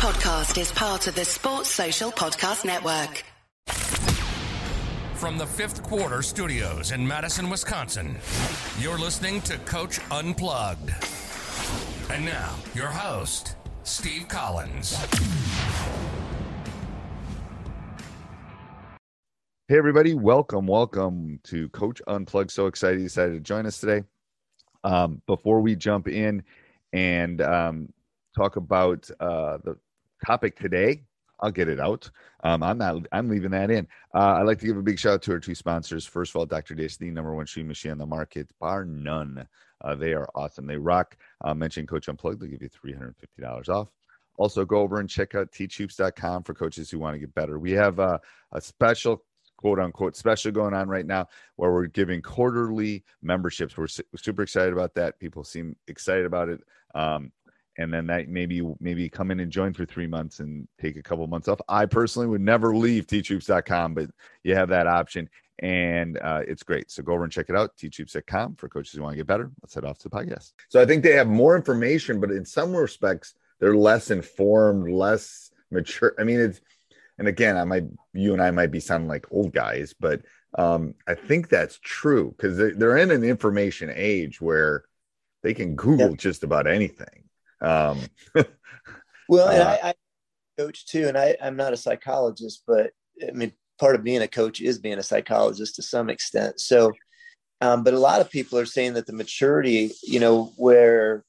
podcast is part of the Sports Social Podcast Network. From the fifth quarter studios in Madison, Wisconsin, you're listening to Coach Unplugged. And now, your host, Steve Collins. Hey, everybody, welcome, welcome to Coach Unplugged. So excited you decided to join us today. Um, before we jump in and um, talk about uh, the topic today, I'll get it out. Um, I'm not. I'm leaving that in. Uh, I'd like to give a big shout out to our two sponsors. First of all, Dr. Dish, the number one shoe machine on the market, bar none. Uh, they are awesome. They rock. Uh, mention Coach Unplugged, they'll give you $350 off. Also, go over and check out teachhoops.com for coaches who want to get better. We have uh, a special quote unquote special going on right now where we're giving quarterly memberships. We're su- super excited about that. People seem excited about it. Um, and then that maybe maybe come in and join for three months and take a couple months off. I personally would never leave teachhoops.com, but you have that option and uh, it's great. So go over and check it out, teachhoops.com for coaches who want to get better. Let's head off to the podcast. So I think they have more information, but in some respects, they're less informed, less mature. I mean, it's and again, I might you and I might be sounding like old guys, but um, I think that's true because they're, they're in an information age where they can Google just about anything. Um, well, and uh, I, I coach too, and I, I'm not a psychologist, but I mean, part of being a coach is being a psychologist to some extent. So, um, but a lot of people are saying that the maturity, you know, where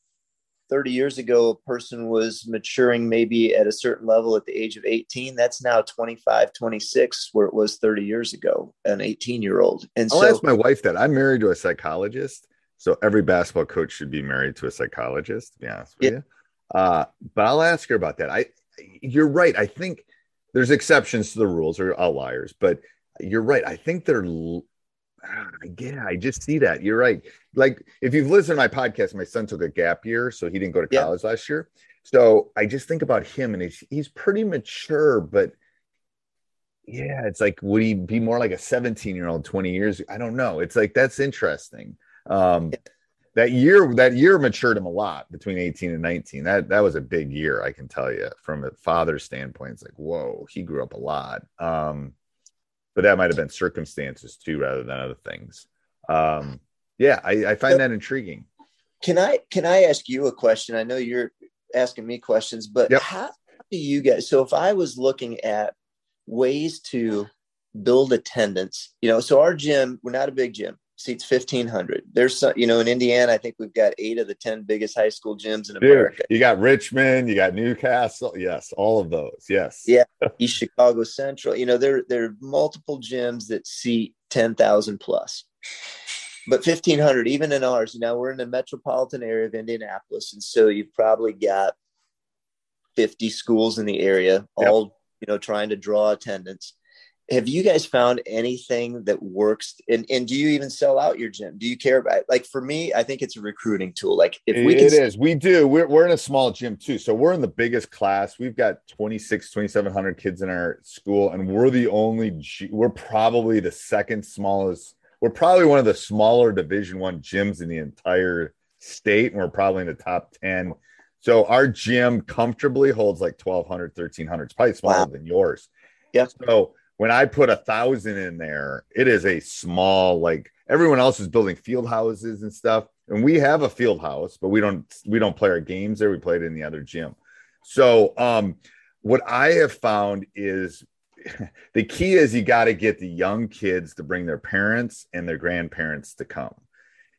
30 years ago a person was maturing maybe at a certain level at the age of 18 that's now 25 26 where it was 30 years ago an 18 year old and i'll so, ask my wife that i'm married to a psychologist so every basketball coach should be married to a psychologist to be honest with yeah. you uh, but i'll ask her about that i you're right i think there's exceptions to the rules or outliers but you're right i think they're yeah, I just see that. You're right. Like if you've listened to my podcast, my son took a gap year, so he didn't go to college yeah. last year. So I just think about him, and he's he's pretty mature, but yeah, it's like would he be more like a 17 year old 20 years? I don't know. It's like that's interesting. Um, that year that year matured him a lot between 18 and 19. That that was a big year, I can tell you, from a father's standpoint. It's like, whoa, he grew up a lot. Um, but that might have been circumstances too rather than other things um yeah i, I find that intriguing can i can i ask you a question i know you're asking me questions but yep. how do you guys so if i was looking at ways to build attendance you know so our gym we're not a big gym seats 1500 there's some you know in indiana i think we've got eight of the 10 biggest high school gyms in america. Dude, you got richmond you got newcastle yes all of those yes. Yeah east chicago central you know there there are multiple gyms that seat 10000 plus. But 1500 even in ours you know we're in the metropolitan area of indianapolis and so you've probably got 50 schools in the area all yep. you know trying to draw attendance have you guys found anything that works? And, and do you even sell out your gym? Do you care about like for me i think it's a recruiting tool. Like if we can it is. We do. We're, we're in a small gym too. So we're in the biggest class. We've got 26 2700 kids in our school and we're the only we're probably the second smallest we're probably one of the smaller division one gyms in the entire state and we're probably in the top 10 so our gym comfortably holds like 1200 1300 it's probably smaller wow. than yours. Yeah so when I put a thousand in there, it is a small, like everyone else is building field houses and stuff. And we have a field house, but we don't we don't play our games there. We play it in the other gym. So um what I have found is the key is you got to get the young kids to bring their parents and their grandparents to come.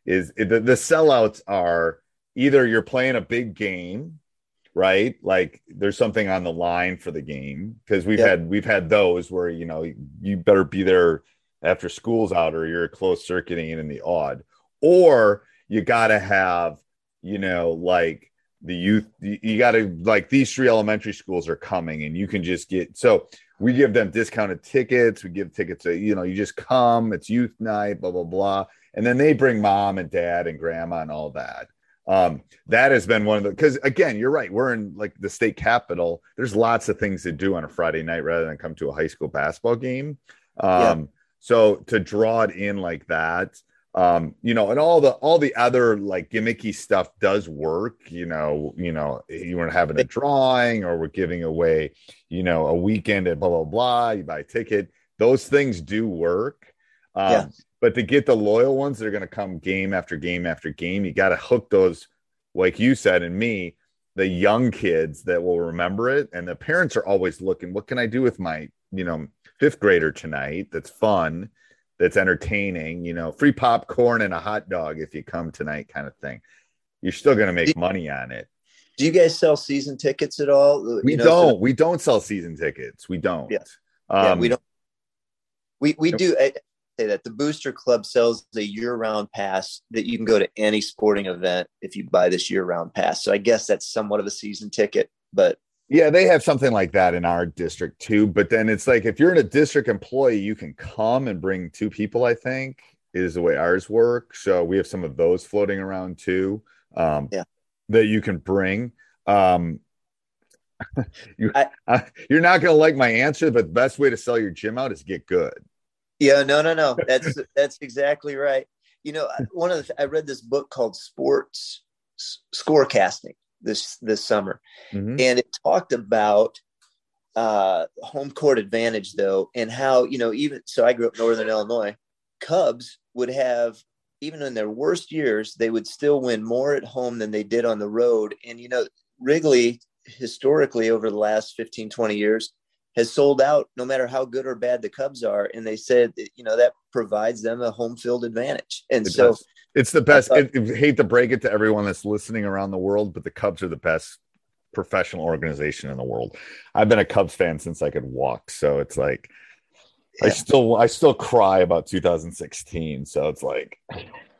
Is the, the sellouts are either you're playing a big game right? Like there's something on the line for the game because we've yep. had we've had those where you know you better be there after school's out or you're close circuiting in the odd, or you got to have you know like the youth you got to like these three elementary schools are coming and you can just get so we give them discounted tickets we give tickets to you know you just come it's youth night blah blah blah and then they bring mom and dad and grandma and all that um that has been one of the because again you're right we're in like the state capital there's lots of things to do on a friday night rather than come to a high school basketball game um yeah. so to draw it in like that um, you know, and all the all the other like gimmicky stuff does work. You know, you know, you were having a drawing or we're giving away, you know, a weekend at blah blah blah. You buy a ticket. Those things do work. Um, yeah. But to get the loyal ones that are going to come game after game after game, you got to hook those, like you said, and me, the young kids that will remember it. And the parents are always looking, what can I do with my, you know, fifth grader tonight? That's fun that's entertaining, you know, free popcorn and a hot dog if you come tonight, kind of thing. You're still going to make money on it. Do you guys sell season tickets at all? We you know, don't. So- we don't sell season tickets. We don't. Yeah. Um, yeah we don't. We we do. I say that the Booster Club sells a year-round pass that you can go to any sporting event if you buy this year-round pass. So I guess that's somewhat of a season ticket, but yeah, they have something like that in our district too. But then it's like if you're in a district employee, you can come and bring two people, I think, is the way ours work. So we have some of those floating around too. Um, yeah. that you can bring. Um, you, I, you're not going to like my answer, but the best way to sell your gym out is get good. Yeah, no, no, no. That's that's exactly right. You know, one of the I read this book called Sports Scorecasting, this this summer, mm-hmm. and it talked about uh, home court advantage though, and how you know even so. I grew up in Northern Illinois. Cubs would have even in their worst years, they would still win more at home than they did on the road. And you know, Wrigley historically over the last 15, 20 years has sold out no matter how good or bad the Cubs are. And they said, that, you know, that provides them a home field advantage. And it so does. It's the best. I, thought, I hate to break it to everyone that's listening around the world, but the Cubs are the best professional organization in the world. I've been a Cubs fan since I could walk, so it's like yeah. I still I still cry about 2016. So it's like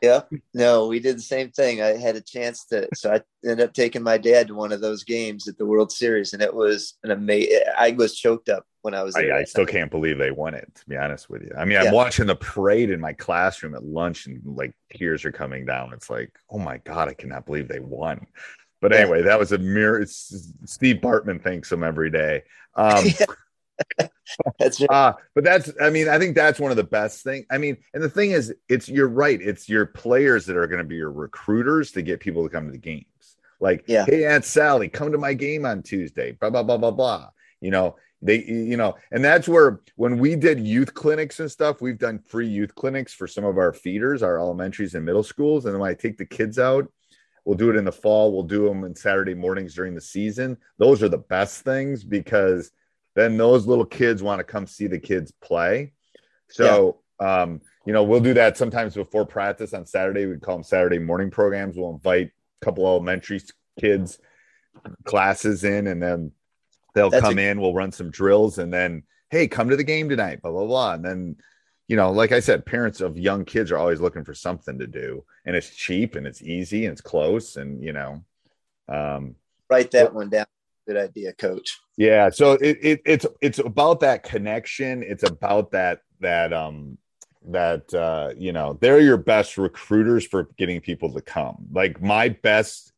yeah, no, we did the same thing. I had a chance to, so I ended up taking my dad to one of those games at the World Series, and it was an amazing. I was choked up when I was. I, I, still can't believe they won it. To be honest with you, I mean, I'm watching the parade in my classroom at lunch, and like tears are coming down. It's like, oh my god, I cannot believe they won. But anyway, that was a mirror. Steve Bartman thanks him every day. Um, that's right. Uh, but that's, I mean, I think that's one of the best things. I mean, and the thing is, it's, you're right. It's your players that are going to be your recruiters to get people to come to the games. Like, yeah. hey, Aunt Sally, come to my game on Tuesday, blah, blah, blah, blah, blah. You know, they, you know, and that's where when we did youth clinics and stuff, we've done free youth clinics for some of our feeders, our elementaries and middle schools. And then when I take the kids out, we'll do it in the fall, we'll do them on Saturday mornings during the season. Those are the best things because – then those little kids want to come see the kids play. So, yeah. um, you know, we'll do that sometimes before practice on Saturday. We call them Saturday morning programs. We'll invite a couple elementary kids classes in, and then they'll That's come a- in. We'll run some drills, and then hey, come to the game tonight. Blah blah blah, and then you know, like I said, parents of young kids are always looking for something to do, and it's cheap and it's easy and it's close, and you know, um, write that one down good idea, coach. Yeah. So it, it, it's it's about that connection. It's about that that um that uh you know they're your best recruiters for getting people to come. Like my best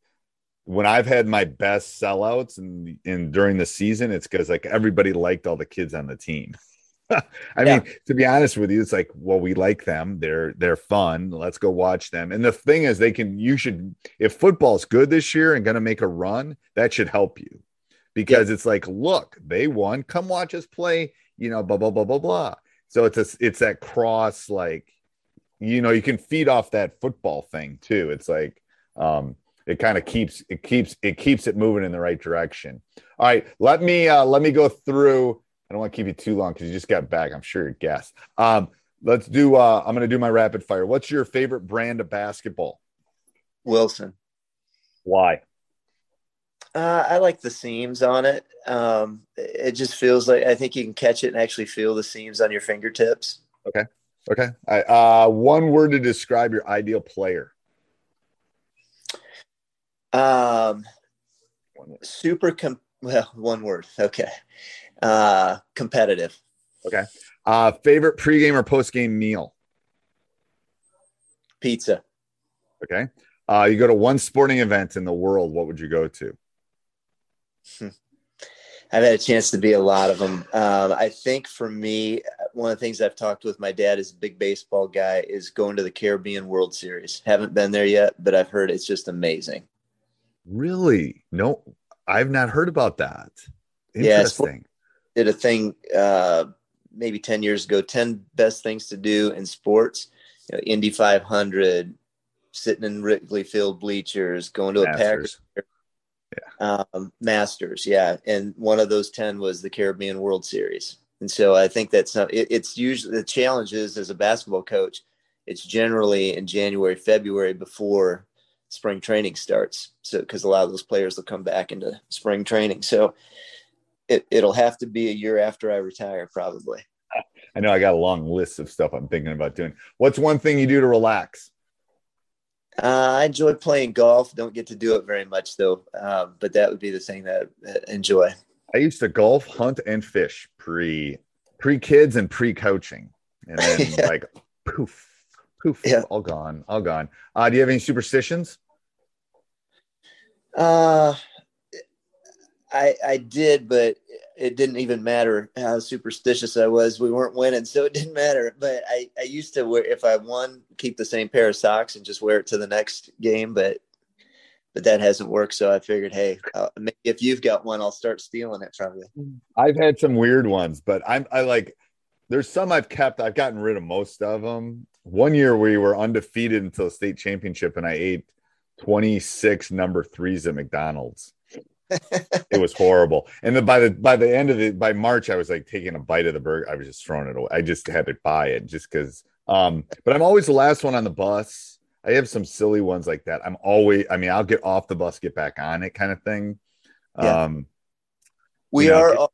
when I've had my best sellouts and in, in during the season, it's because like everybody liked all the kids on the team. I yeah. mean, to be honest with you, it's like, well, we like them. They're they're fun. Let's go watch them. And the thing is, they can. You should, if football's good this year and going to make a run, that should help you because yeah. it's like, look, they won. Come watch us play. You know, blah blah blah blah blah. So it's a, it's that cross like, you know, you can feed off that football thing too. It's like, um, it kind of keeps it keeps it keeps it moving in the right direction. All right, let me uh, let me go through. I don't want to keep you too long because you just got back. I'm sure you guessed. Um, let's do. Uh, I'm going to do my rapid fire. What's your favorite brand of basketball? Wilson. Why? Uh, I like the seams on it. Um, it just feels like I think you can catch it and actually feel the seams on your fingertips. Okay. Okay. I, uh, one word to describe your ideal player. Um, super. Com- well, one word. Okay. Uh, competitive. Okay. Uh, favorite pregame or postgame meal? Pizza. Okay. Uh, you go to one sporting event in the world. What would you go to? I've had a chance to be a lot of them. Um, I think for me, one of the things I've talked with my dad is a big baseball guy is going to the Caribbean World Series. Haven't been there yet, but I've heard it's just amazing. Really? No, I've not heard about that. Yeah, Did a thing uh, maybe 10 years ago 10 best things to do in sports, you know, Indy 500, sitting in Wrigley Field bleachers, going to a Packers Yeah. um, Masters, yeah, and one of those ten was the Caribbean World Series, and so I think that's not, it, it's usually the challenge is as a basketball coach, it's generally in January, February before spring training starts, so because a lot of those players will come back into spring training, so it, it'll have to be a year after I retire, probably. I know I got a long list of stuff I'm thinking about doing. What's one thing you do to relax? Uh, I enjoy playing golf. Don't get to do it very much though, um, but that would be the thing that I enjoy. I used to golf, hunt, and fish pre pre kids and pre coaching, and then Yeah. like poof, poof, Yeah. all gone, all gone. Uh, do you have any superstitions? Uh, I I did, but it didn't even matter how superstitious I was. We weren't winning, so it didn't matter. But I I used to wear if I won, keep the same pair of socks and just wear it to the next game. But but that hasn't worked. So I figured, hey, maybe if you've got one, I'll start stealing it from you. I've had some weird ones, but I'm I like. There's some I've kept. I've gotten rid of most of them. One year we were undefeated until state championship, and I ate 26 number threes at McDonald's. It was horrible. And then by the by the end of it, by March, I was like taking a bite of the burger. I was just throwing it away. I just had to buy it just because. Um, but I'm always the last one on the bus. I have some silly ones like that. I'm always. I mean, I'll get off the bus, get back on it, kind of thing. Yeah. Um, We You know, are it-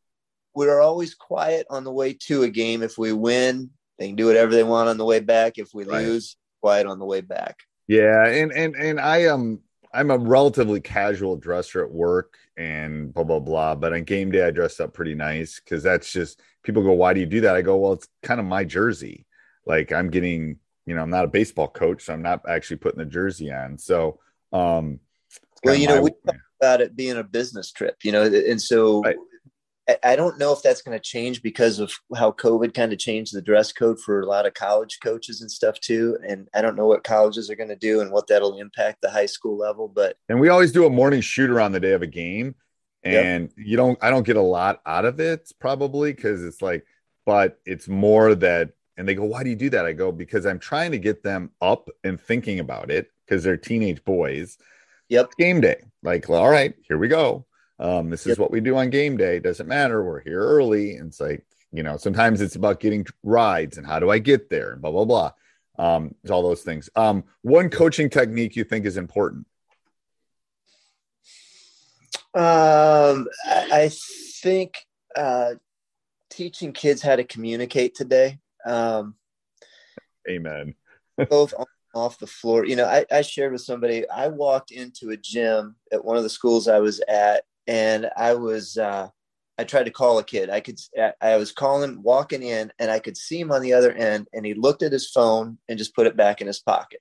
we are always quiet on the way to a game. If we win, they can do whatever they want on the way back. If we Right. lose, quiet on the way back. Yeah, and and and I am I'm a relatively casual dresser at work and blah blah blah. But on game day, I dress up pretty nice because that's just people go, "Why do you do that?" I go, "Well, it's kind of my jersey. Like I'm getting, you know, I'm not a baseball coach, so I'm not actually putting the jersey on. So, um, Well, you know, we talked about it being a business trip, you know, and so Right. I, don't know if that's going to change because of how COVID kind of changed the dress code for a lot of college coaches and stuff too. And I don't know what colleges are going to do and what that'll impact the high school level, but and we always do a morning shooter on the day of a game Yep. and you don't i don't get a lot out of it probably because it's like but it's more that and they go why do you do that i go because i'm trying to get them up and thinking about it because they're teenage boys Yep. It's game day like all right here we go um, this is Yep. what we do on game day. Doesn't matter. We're here early. And it's like you know sometimes it's about getting rides and how do i get there and blah blah blah. Um, it's all those things. Um, one coaching technique you think is important? Um, I, I think uh, teaching kids how to communicate today, um, amen. both on, off the floor. You know, I, I shared with somebody, I walked into a gym at one of the schools I was at, and I was, uh, I tried to call a kid. I could, I- was calling, walking in, and I could see him on the other end, and he looked at his phone and just put it back in his pocket.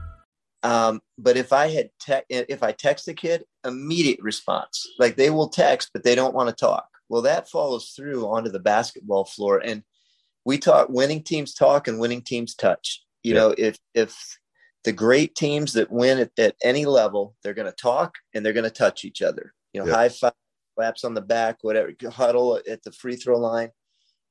Um, but if I had te- if I text a kid, immediate response. Like they will text, but they don't want to talk. Well, that follows through onto the basketball floor, and we talk. Winning teams talk, and winning teams touch. You Yeah. know, if if the great teams that win at, at any level, they're going to talk and they're going to touch each other. You know, Yeah. high five, slaps on the back, whatever, huddle at the free throw line.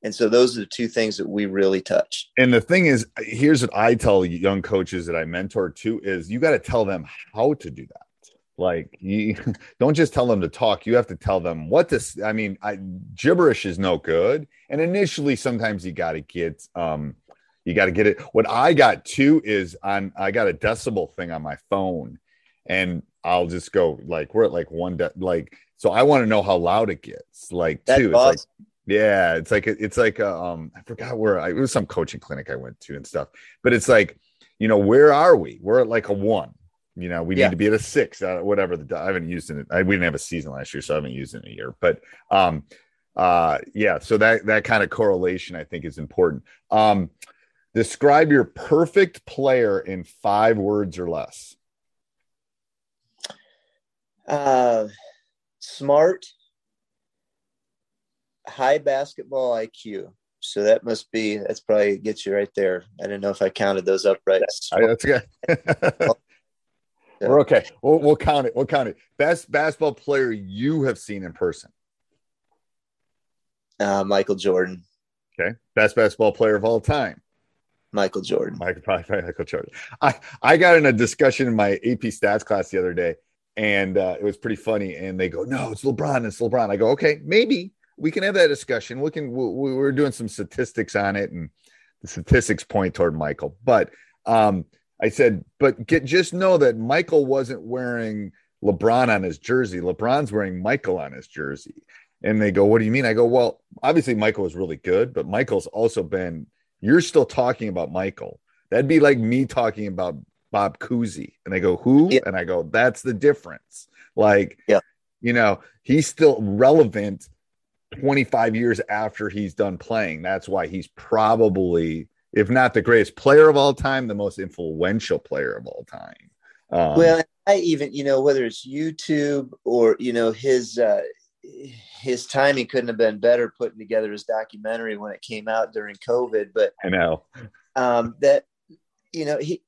And so those are the two things that we really touch. And the thing is, here's what I tell young coaches that I mentor too: is you got to tell them how to do that. Like you don't just tell them to talk; you have to tell them what to. I mean, I, gibberish is no good. And initially, sometimes you got to get, um, you got to get it. What I got too is on. I got a decibel thing on my phone, and I'll just go like we're at like one de- like. So I want to know how loud it gets. Like That's too. It's like. Yeah, it's like it's like a, um I forgot where I, it was some coaching clinic I went to and stuff. But it's like, you know, where are we? We're at like a one. You know, we Yeah. need to be at a six, uh, whatever the I haven't used it. I, we didn't have a season last year, so I haven't used it in a year. But um uh yeah, so that that kind of correlation I think is important. Um describe your perfect player in five words or less. Uh, smart, high basketball IQ. So that must be that's probably gets you right there. I don't know if I counted those up right. That's good. We're okay. We'll, we'll count it. We'll count it. Best basketball player you have seen in person. Uh, Michael Jordan. Okay. Best basketball player of all time. Michael Jordan. Michael, probably Michael Jordan. I, I got in a discussion in my AP stats class the other day, and uh, it was pretty funny. And they go, "No, it's LeBron. It's LeBron." I go, "Okay, maybe we can have that discussion. We can. We, we're doing some statistics on it, and the statistics point toward Michael. But um, I said, but get just know that Michael wasn't wearing LeBron on his jersey. LeBron's wearing Michael on his jersey. And they go, What do you mean? I go, Well, obviously Michael was really good, but Michael's also been, you're still talking about Michael. That'd be like me talking about Bob Cousy. And they go, Who? Yeah. And I go, That's the difference. Like, Yeah. you know, he's still relevant 25 years after he's done playing. That's why he's probably, if not the greatest player of all time, the most influential player of all time. Um, well, I even you know whether it's YouTube or you know his uh, his timing couldn't have been better putting together his documentary when it came out during COVID. But I know. um, that you know he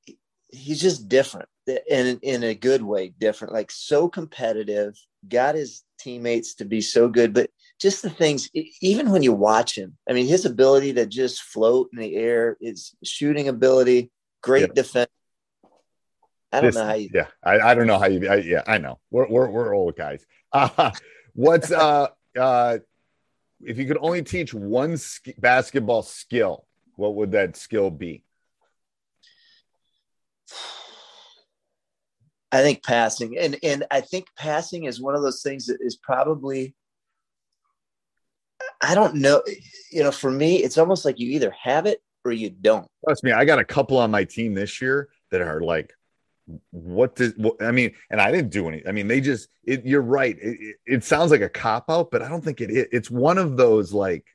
he's just different in in a good way different like so competitive got his teammates to be so good but just the things even when you watch him i mean his ability to just float in the air his shooting ability great Yeah. defense i don't This- know how you yeah, I, I don't know how you. I, yeah, I know. We're we're we're old guys. Uh, what's uh uh if you could only teach one sk- basketball skill, what would that skill be? I think passing and and I think passing is one of those things that is probably I don't know you know for me it's almost like you either have it or you don't Trust me, I got a couple on my team this year that are like, what does what, I mean? And I didn't do any. I mean, they just. It, you're right. It, it, it sounds like a cop out, but I don't think it. It's one of those like.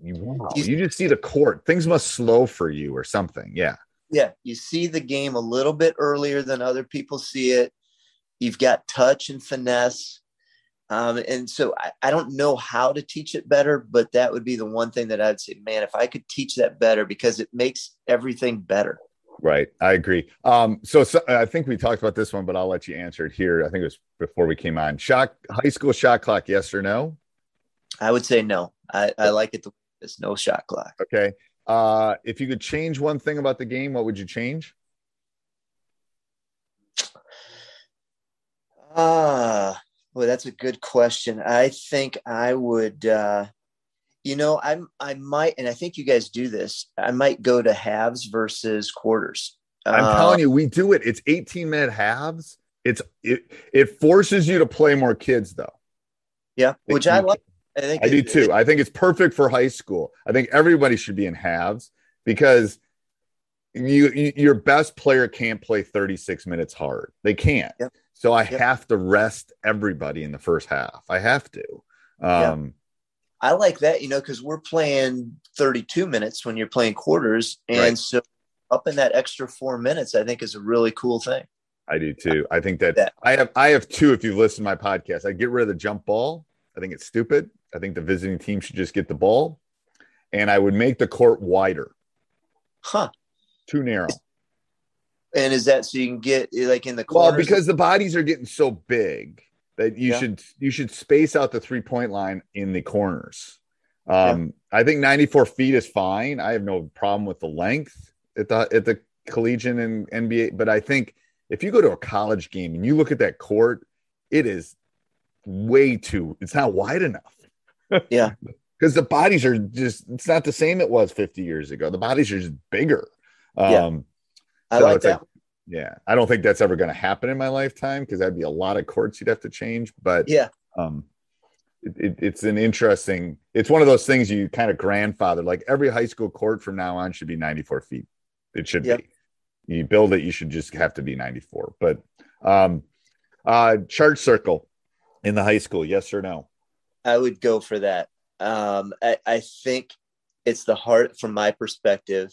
Wow, you just see the court. Things must slow for you or something. Yeah. Yeah you see the game a little bit earlier than other people see it you've got touch and finesse um, and so I, I don't know how to teach it better but that would be the one thing that i'd say man if i could teach that better because it makes everything better Right. I agree. Um, so, so I think we talked about this one, but I'll let you answer it here. I think it was before we came on. Shot high school shot clock, yes or no? i would say no i, I like it the there's no shot clock Okay. Uh, if you could change one thing about the game, what would you change? Ah, well, that's a good question. I think I would, uh, you know, I'm, I might, and I think you guys do this. I might go to halves versus quarters. I'm Uh, telling you, we do it. It's 18 minute halves. It's it it forces you to play more kids though. yeah, which I like. I think I do too. I think it's perfect for high school. I think everybody should be in halves because you, you your best player can't play 36 minutes hard. They can't. Yep. So I Yep. have to rest everybody in the first half. I have to. Um I like that, you know, because we're playing 32 minutes when you're playing quarters, and Right. so up in that extra four minutes, I think is a really cool thing. I do too. I think that. I have I have two if you listen to my podcast. I get rid of the jump ball. I think it's stupid. I think the visiting team should just get the ball. And I would make the court wider, Huh? too narrow. And is that so you can get like in the Well, because the bodies are getting so big that you Yeah. should you should space out the three point line in the corners. Um, I think 94 feet is fine. I have no problem with the length at the at the collegiate and NBA, but I think if you go to a college game and you look at that court, it is way too. It's not wide enough. Yeah. because the bodies are just. It's not the same it was 50 years ago. The bodies are just bigger. Yeah. Um, I so like that. yeah, I don't think that's ever going to happen in my lifetime because that'd be a lot of courts you'd have to change. But yeah. um, it, it, it's an interesting. It's one of those things you kind of grandfather. Like every high school court from now on should be 94 feet. It should Yep. be. You build it, you should just have to be 94. But um, uh, charge circle in the high school, yes or no? I would go for that. Um, I, I think it's the heart from my perspective.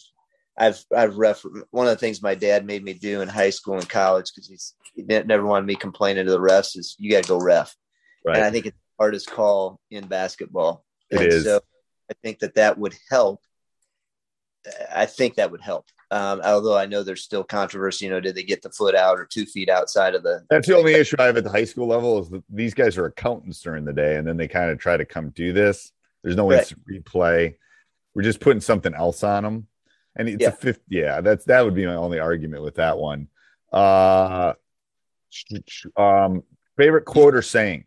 I've I've ref one of the things my dad made me do in high school and college because he's he never wanted me complaining to the refs is you got to go ref, right. and I think it's the hardest call in basketball. It and is. So I think that that would help. I think that would help. Um, although I know there's still controversy. You know, did they get the foot out or two feet outside of the? That's the only issue I have at the high school level is that these guys are accountants during the day, and then they kind of try to come do this. There's no Right. instant replay. We're just putting something else on them, and it's Yeah. a fifth. Yeah, that's that would be my only argument with that one. Uh, um, favorite quote or saying?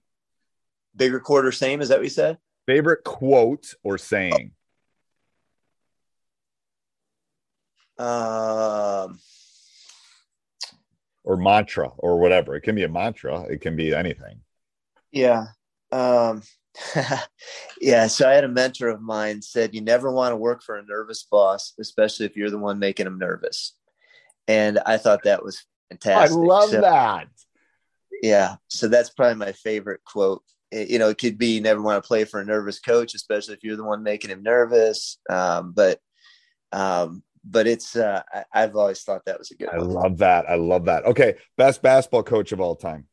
Bigger quarter, same. Is that what you said? Favorite quote or saying? Um, or mantra or whatever. It can be a mantra. It can be anything. Yeah. Um, yeah. So I had a mentor of mine said, you never want to work for a nervous boss, especially if you're the one making them nervous. And I thought that was fantastic. I love so, that. Yeah. So that's probably my favorite quote. It- you know, it could be you never want to play for a nervous coach, especially if you're the one making him nervous. Um, but, um, but it's, uh, I, I've always thought that was a good I one. love that. I love that. Okay, best basketball coach of all time.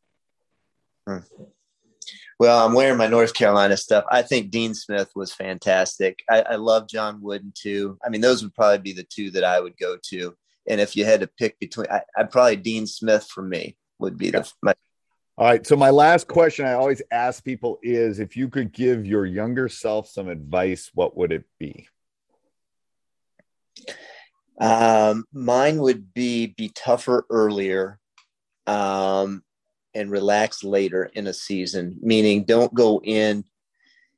Well, I'm wearing my North Carolina stuff. I think Dean Smith was fantastic. I, I love John Wooden too. I mean, those would probably be the two that I would go to. And if you had to pick between, I, I'd probably Dean Smith for me would be the my. All right. So my last question I always ask people is if you could give your younger self some advice, what would it be? Um, mine would be be tougher earlier, um, and relax later in a season. Meaning, don't go in,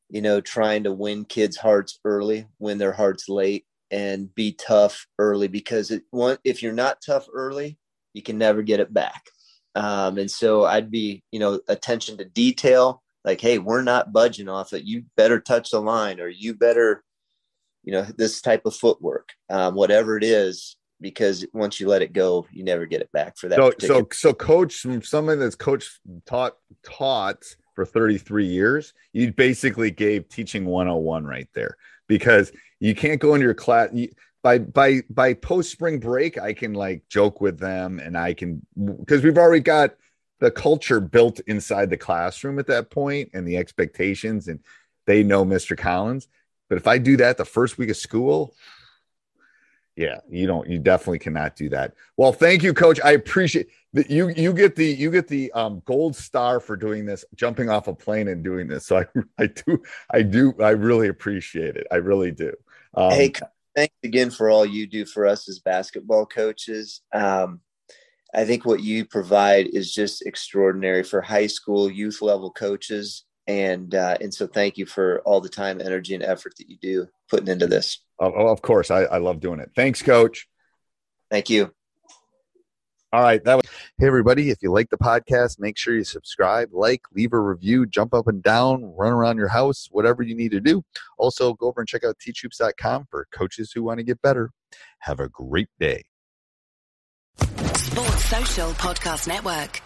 you know, trying to win kids' hearts early, win their hearts late, and be tough early because it one if you're not tough early, you can never get it back. Um, and so I'd be, you know, attention to detail. Like, hey, we're not budging off it. You better touch the line, or you better you know this type of footwork um, whatever it is because once you let it go you never get it back for that So, particular- so, so, coach, from someone that's coached taught taught for 33 years, you basically gave teaching 101 right there because you can't go into your class you, by by by post spring break. I can like joke with them, and I can because we've already got the culture built inside the classroom at that point and the expectations, and they know Mr. Collins. But if I do that the first week of school, yeah, you don't. You definitely cannot do that. Well, thank you, Coach. I appreciate that you. You get the you get the um, gold star for doing this, jumping off a plane and doing this. So I I do I do I really appreciate it. I really do. Um, hey thanks again for all you do for us as basketball coaches um, i think what you provide is just extraordinary for high school youth level coaches and uh, and so thank you for all the time energy and effort that you do putting into this of, of course, I, I love doing it. Thanks, Coach. thank you All right, that was. Hey, everybody! If you like the podcast, make sure you subscribe, like, leave a review, jump up and down, run around your house, whatever you need to do. Also, go over and check out teachhoops.com for coaches who want to get better. Have a great day. Sports Social Podcast Network.